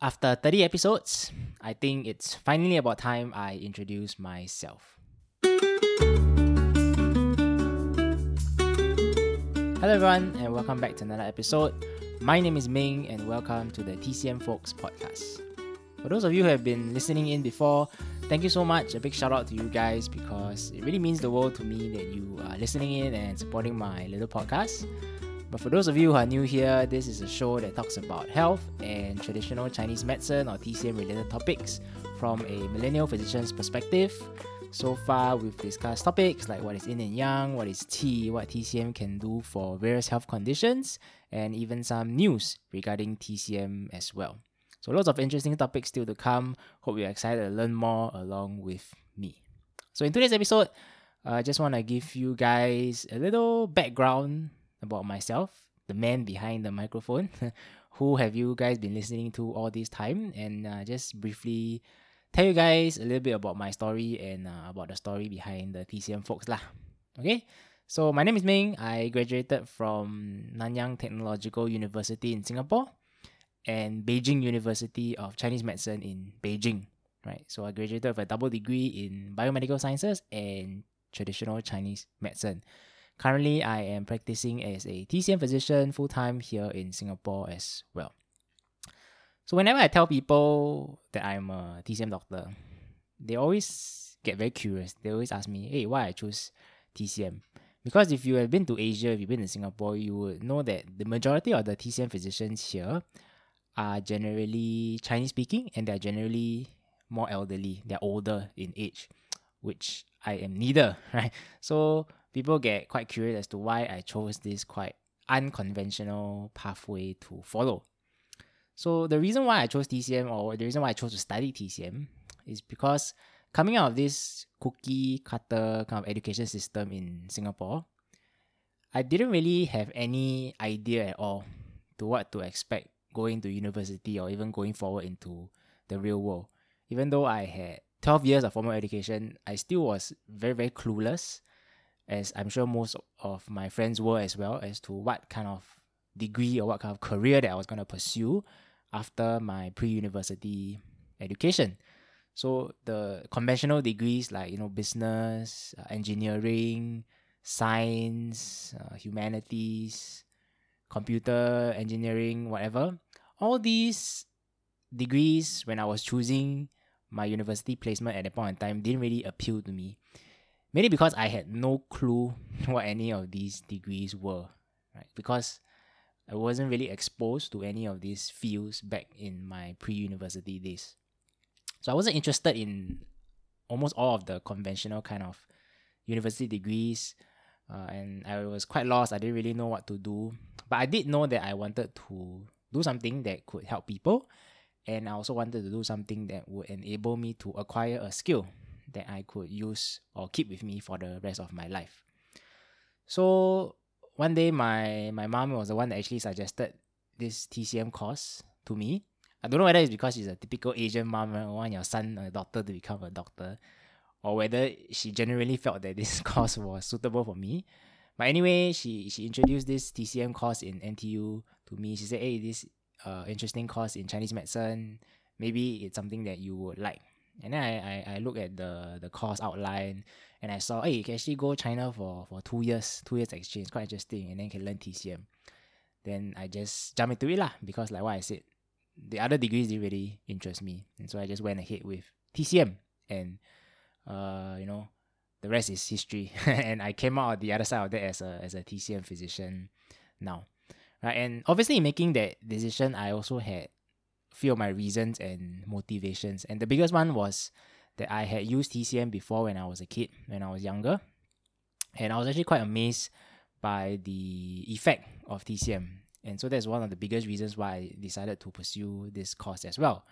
After 30 episodes, I think it's finally about time I introduce myself. Hello, everyone, and welcome back to another episode. My name is Ming, and welcome to the TCM Folks podcast. For those of you who have been listening in before, thank you so much. A big shout out to you guys because it really means the world to me that you are listening in and supporting my little podcast. But for those of you who are new here, this is a show that talks about health and traditional Chinese medicine or TCM related topics from a millennial physician's perspective. So far, we've discussed topics like what is yin and yang, what is T, what TCM can do for various health conditions, and even some news regarding TCM as well. So, lots of interesting topics still to come. Hope you're excited to learn more along with me. So, in today's episode, I uh, just want to give you guys a little background about myself, the man behind the microphone. Who have you guys been listening to all this time? And uh, just briefly tell you guys a little bit about my story and uh, about the story behind the TCM folks lah. Okay, so my name is Ming. I graduated from Nanyang Technological University in Singapore and Beijing University of Chinese Medicine in Beijing. Right, so I graduated with a double degree in biomedical sciences and traditional Chinese medicine. Currently, I am practicing as a TCM physician full time here in Singapore as well. So, whenever I tell people that I'm a TCM doctor, they always get very curious. They always ask me, hey, why I choose TCM? Because if you have been to Asia, if you've been to Singapore, you would know that the majority of the TCM physicians here are generally Chinese speaking and they're generally more elderly. They're older in age, which I am neither, right? So people get quite curious as to why I chose this quite unconventional pathway to follow. So the reason why I chose TCM or the reason why I chose to study TCM is because coming out of this cookie cutter kind of education system in Singapore, I didn't really have any idea at all to what to expect going to university or even going forward into the real world. Even though I had 12 years of formal education, I still was very, very clueless as I'm sure most of my friends were as well, as to what kind of degree or what kind of career that I was going to pursue after my pre-university education. So the conventional degrees like you know business, uh, engineering, science, uh, humanities, computer engineering, whatever, all these degrees when I was choosing my university placement at that point in time didn't really appeal to me mainly because I had no clue what any of these degrees were, right? Because I wasn't really exposed to any of these fields back in my pre-university days. So I wasn't interested in almost all of the conventional kind of university degrees, uh, and I was quite lost. I didn't really know what to do, but I did know that I wanted to do something that could help people, and I also wanted to do something that would enable me to acquire a skill that I could use or keep with me for the rest of my life. So one day my my mom was the one that actually suggested this TCM course to me. I don't know whether it's because she's a typical Asian mom and want your son or daughter to become a doctor, or whether she genuinely felt that this course was suitable for me. But anyway, she she introduced this TCM course in NTU to me. She said, "Hey, this uh interesting course in Chinese medicine. Maybe it's something that you would like." And then I, I, I look at the the course outline and I saw, hey, you can actually go China for, for two years, two years exchange, quite interesting, and then can learn TCM. Then I just jump into it lah, because like what I said, the other degrees didn't really interest me. And so I just went ahead with TCM and uh, you know, the rest is history. and I came out the other side of that as a as a TCM physician now. Right. And obviously making that decision I also had few of my reasons and motivations. And the biggest one was that I had used TCM before when I was a kid, when I was younger. And I was actually quite amazed by the effect of TCM. And so that's one of the biggest reasons why I decided to pursue this course as well.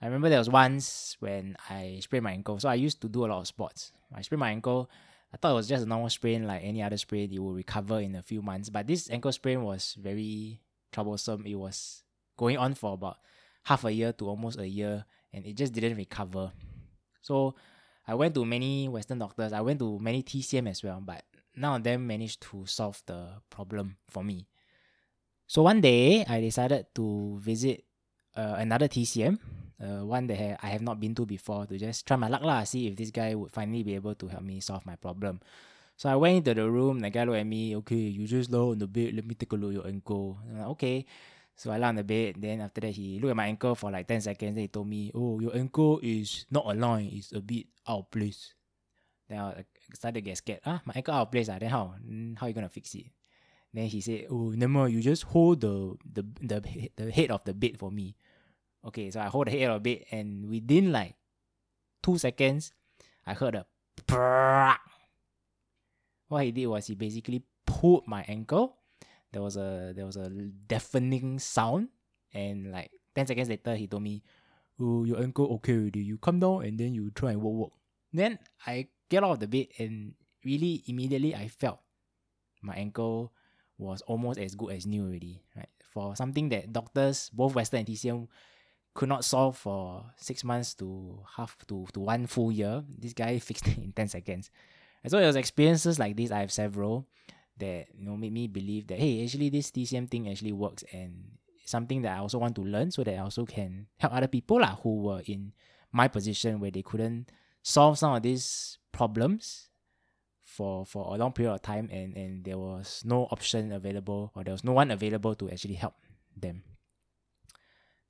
I remember there was once when I sprained my ankle. So I used to do a lot of sports. I sprained my ankle. I thought it was just a normal sprain, like any other sprain, it will recover in a few months. But this ankle sprain was very troublesome. It was going on for about half a year to almost a year and it just didn't recover. So I went to many Western doctors, I went to many TCM as well, but none of them managed to solve the problem for me. So one day I decided to visit uh, another TCM, uh, one that I have not been to before, to just try my luck lah, see if this guy would finally be able to help me solve my problem. So I went into the room, the guy looked at me, okay, you just lie on the bed, let me take a look at your ankle. Like, okay. So I lie on the bed, then after that he looked at my ankle for like 10 seconds, then he told me, oh, your ankle is not aligned, it's a bit out of place. Then I started to get scared. Ah, my ankle out of place, ah, then how? How are you gonna fix it? Then he said, "Oh, never you just hold the the the the head of the bed for me." Okay, so I hold the head of the bed, and within like two seconds, I heard a What he did was he basically pulled my ankle. There was a there was a deafening sound, and like ten seconds later, he told me, "Oh, your ankle okay already. You come down and then you try and walk walk." Then I get out of the bed and really immediately I felt my ankle was almost as good as new already, right? For something that doctors, both Western and TCM, could not solve for six months to half to, to one full year, this guy fixed it in 10 seconds. And so it was experiences like this, I have several that you know made me believe that hey, actually this TCM thing actually works and something that I also want to learn so that I also can help other people lah, who were in my position where they couldn't solve some of these problems for for a long period of time and and there was no option available or there was no one available to actually help them.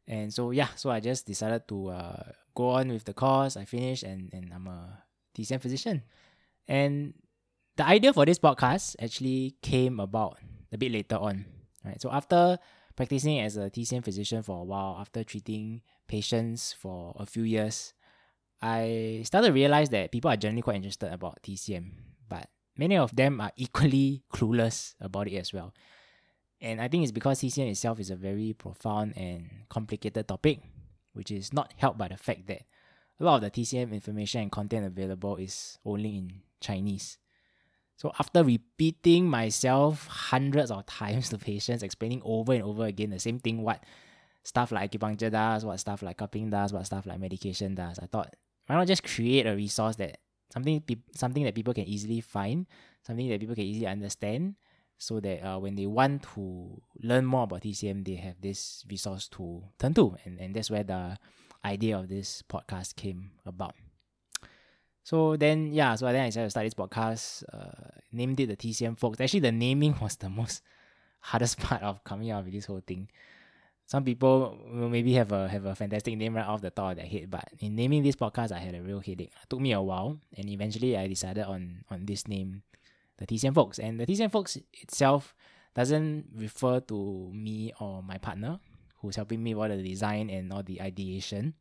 And so yeah so i just decided to uh, go on with the course i finished and and i'm a tcm physician. And the idea for this podcast actually came about a bit later on right so after practicing as a tcm physician for a while after treating patients for a few years i started to realize that people are generally quite interested about tcm but many of them are equally clueless about it as well. And I think it's because TCM itself is a very profound and complicated topic, which is not helped by the fact that a lot of the TCM information and content available is only in Chinese. So after repeating myself hundreds of times to patients, explaining over and over again the same thing, what stuff like acupuncture does, what stuff like cupping does, what stuff like medication does, I thought, why not just create a resource that something something that people can easily find, something that people can easily understand, so that uh, when they want to learn more about TCM, they have this resource to turn to, and and that's where the idea of this podcast came about. So then, yeah, so then I decided to start this podcast, uh, named it the TCM Folks. Actually, the naming was the most hardest part of coming out with this whole thing some people will maybe have a have a fantastic name right off the top of their head, but in naming this podcast, I had a real headache. It took me a while, and eventually I decided on on this name, the TCM Folks. And the TCM Folks itself doesn't refer to me or my partner, who's helping me with all the design and all the ideation.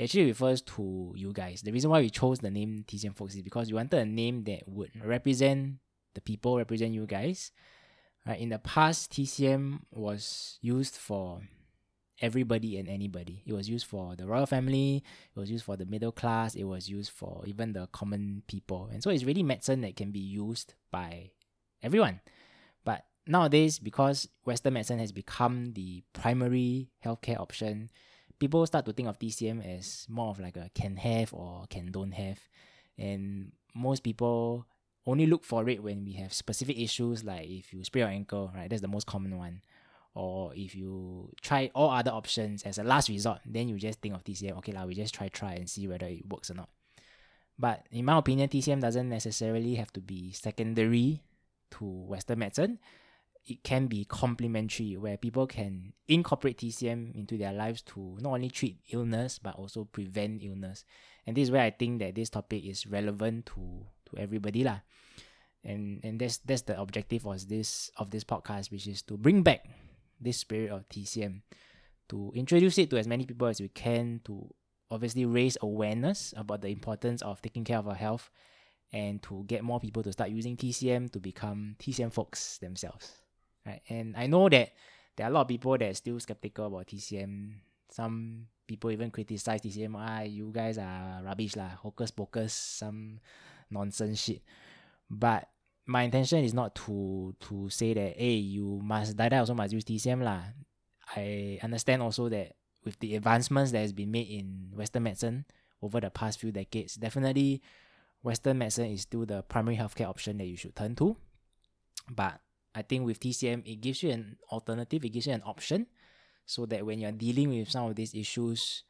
It actually refers to you guys. The reason why we chose the name TCM Folks is because we wanted a name that would represent the people, represent you guys? In the past, TCM was used for everybody and anybody. It was used for the royal family, it was used for the middle class, it was used for even the common people. And so it's really medicine that can be used by everyone. But nowadays, because Western medicine has become the primary healthcare option, people start to think of TCM as more of like a can have or can don't have. And most people only look for it when we have specific issues like if you sprain your ankle, right? That's the most common one. Or if you try all other options as a last resort, then you just think of TCM, okay, lah, we just try try and see whether it works or not. But in my opinion, TCM doesn't necessarily have to be secondary to Western medicine. It can be complementary where people can incorporate TCM into their lives to not only treat illness but also prevent illness. And this is where I think that this topic is relevant to to everybody lah. And and that's that's the objective of this of this podcast, which is to bring back this spirit of TCM, to introduce it to as many people as we can, to obviously raise awareness about the importance of taking care of our health, and to get more people to start using TCM to become TCM folks themselves. Right? And I know that there are a lot of people that are still skeptical about TCM. Some people even criticize TCM. Ah, you guys are rubbish lah, hocus pocus. Some nonsense shit. But my intention is not to to say that hey you must die also must use TCM lah. I understand also that with the advancements that has been made in Western medicine over the past few decades, definitely Western medicine is still the primary healthcare option that you should turn to. But I think with TCM, it gives you an alternative, it gives you an option so that when you're dealing with some of these issues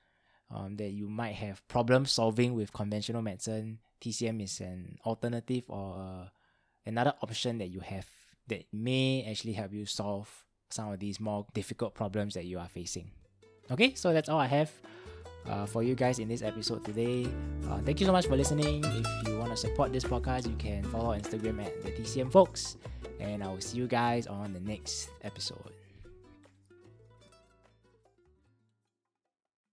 um, that you might have problem solving with conventional medicine, TCM is an alternative or uh, another option that you have that may actually help you solve some of these more difficult problems that you are facing. Okay, so that's all I have uh, for you guys in this episode today. Uh, thank you so much for listening. If you want to support this podcast, you can follow Instagram at the TCM folks. And I will see you guys on the next episode.